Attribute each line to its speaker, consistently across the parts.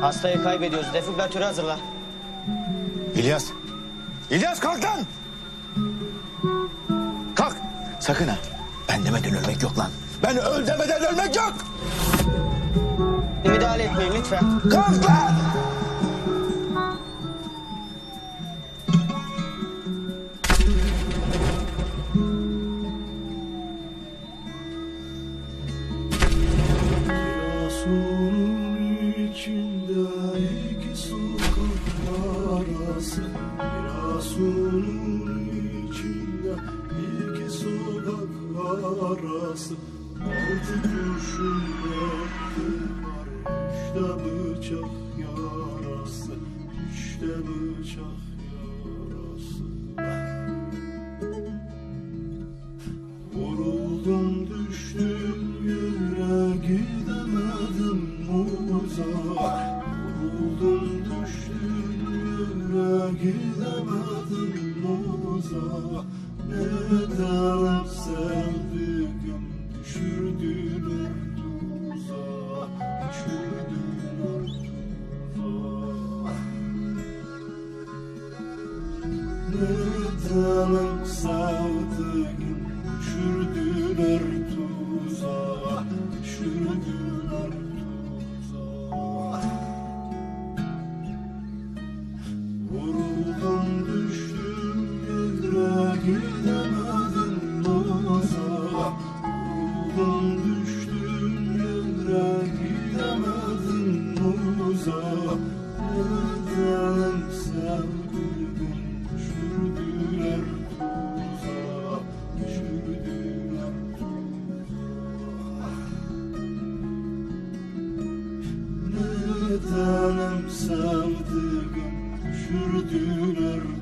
Speaker 1: Hastayı kaybediyoruz. Defibrilatörü hazırla.
Speaker 2: İlyas. İlyas kalk lan. Kalk. Sakın ha. Ben demeden ölmek yok lan. Ben öl demeden ölmek yok.
Speaker 1: Müdahale etmeyin lütfen.
Speaker 2: Kalk lan.
Speaker 3: Yasunun içinde iki sokak arası Altı kurşun var. İşte bıçak yarası İşte bıçak yarası. Vuruldum düştüm yere gidemedim uzak Vuruldum düştüm yere gidemedim uzak Neden sevdiğim düşürdüler tuzağa Düşürdüler tuzağa Neden sevdiğim sevdiğim düşürdüler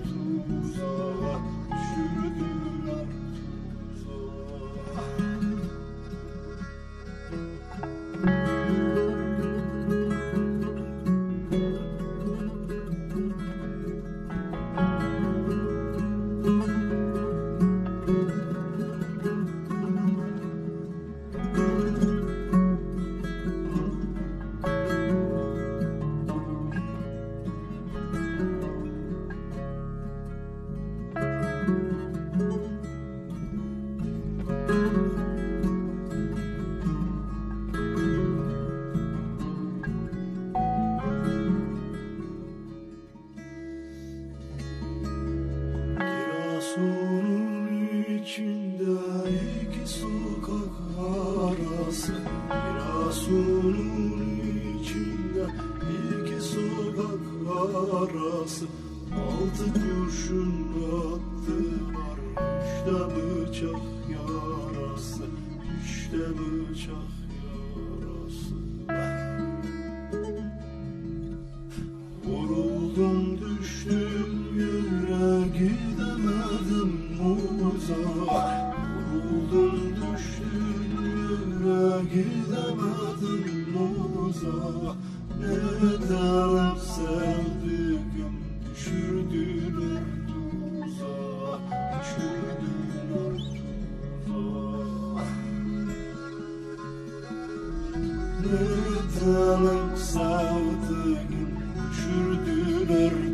Speaker 3: içinde iki sokak arası Kirasunun içinde iki sokak arası. Altı kurşun attılar işte bıçak yarası İşte bıçak uzak Vuruldum düştüm yere gidemedim uzak Neden sevdiğim düşürdüler tuzağa Düşürdüler tuzağa Neden sevdiğim düşürdüler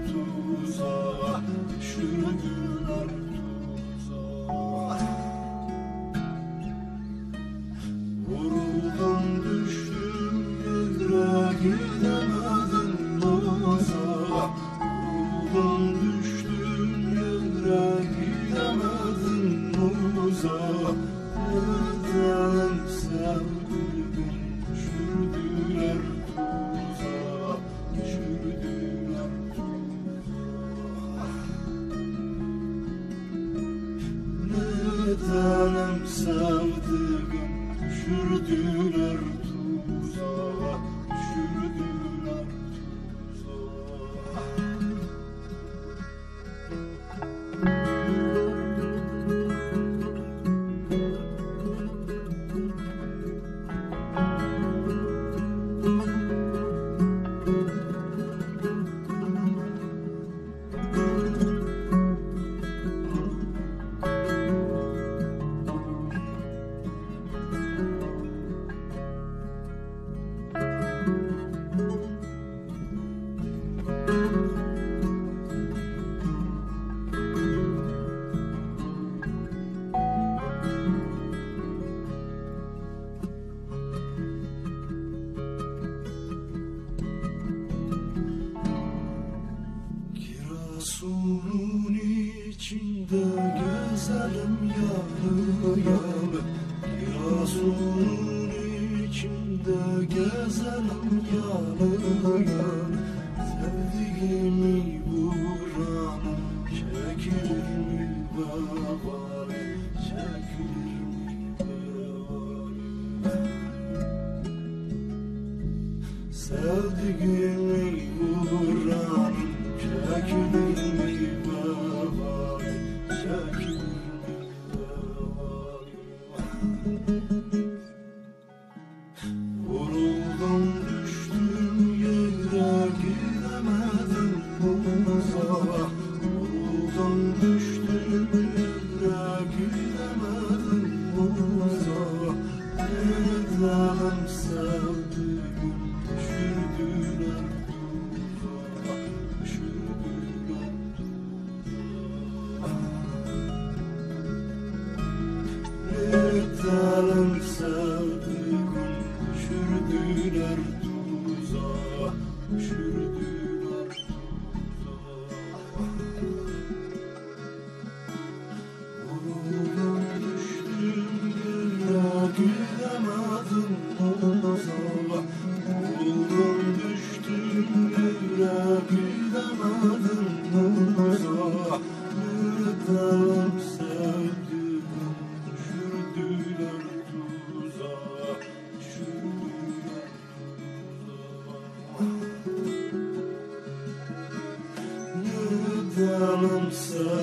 Speaker 3: yanı Giresun'un içinde gezenim yanı tuzağa tuzağa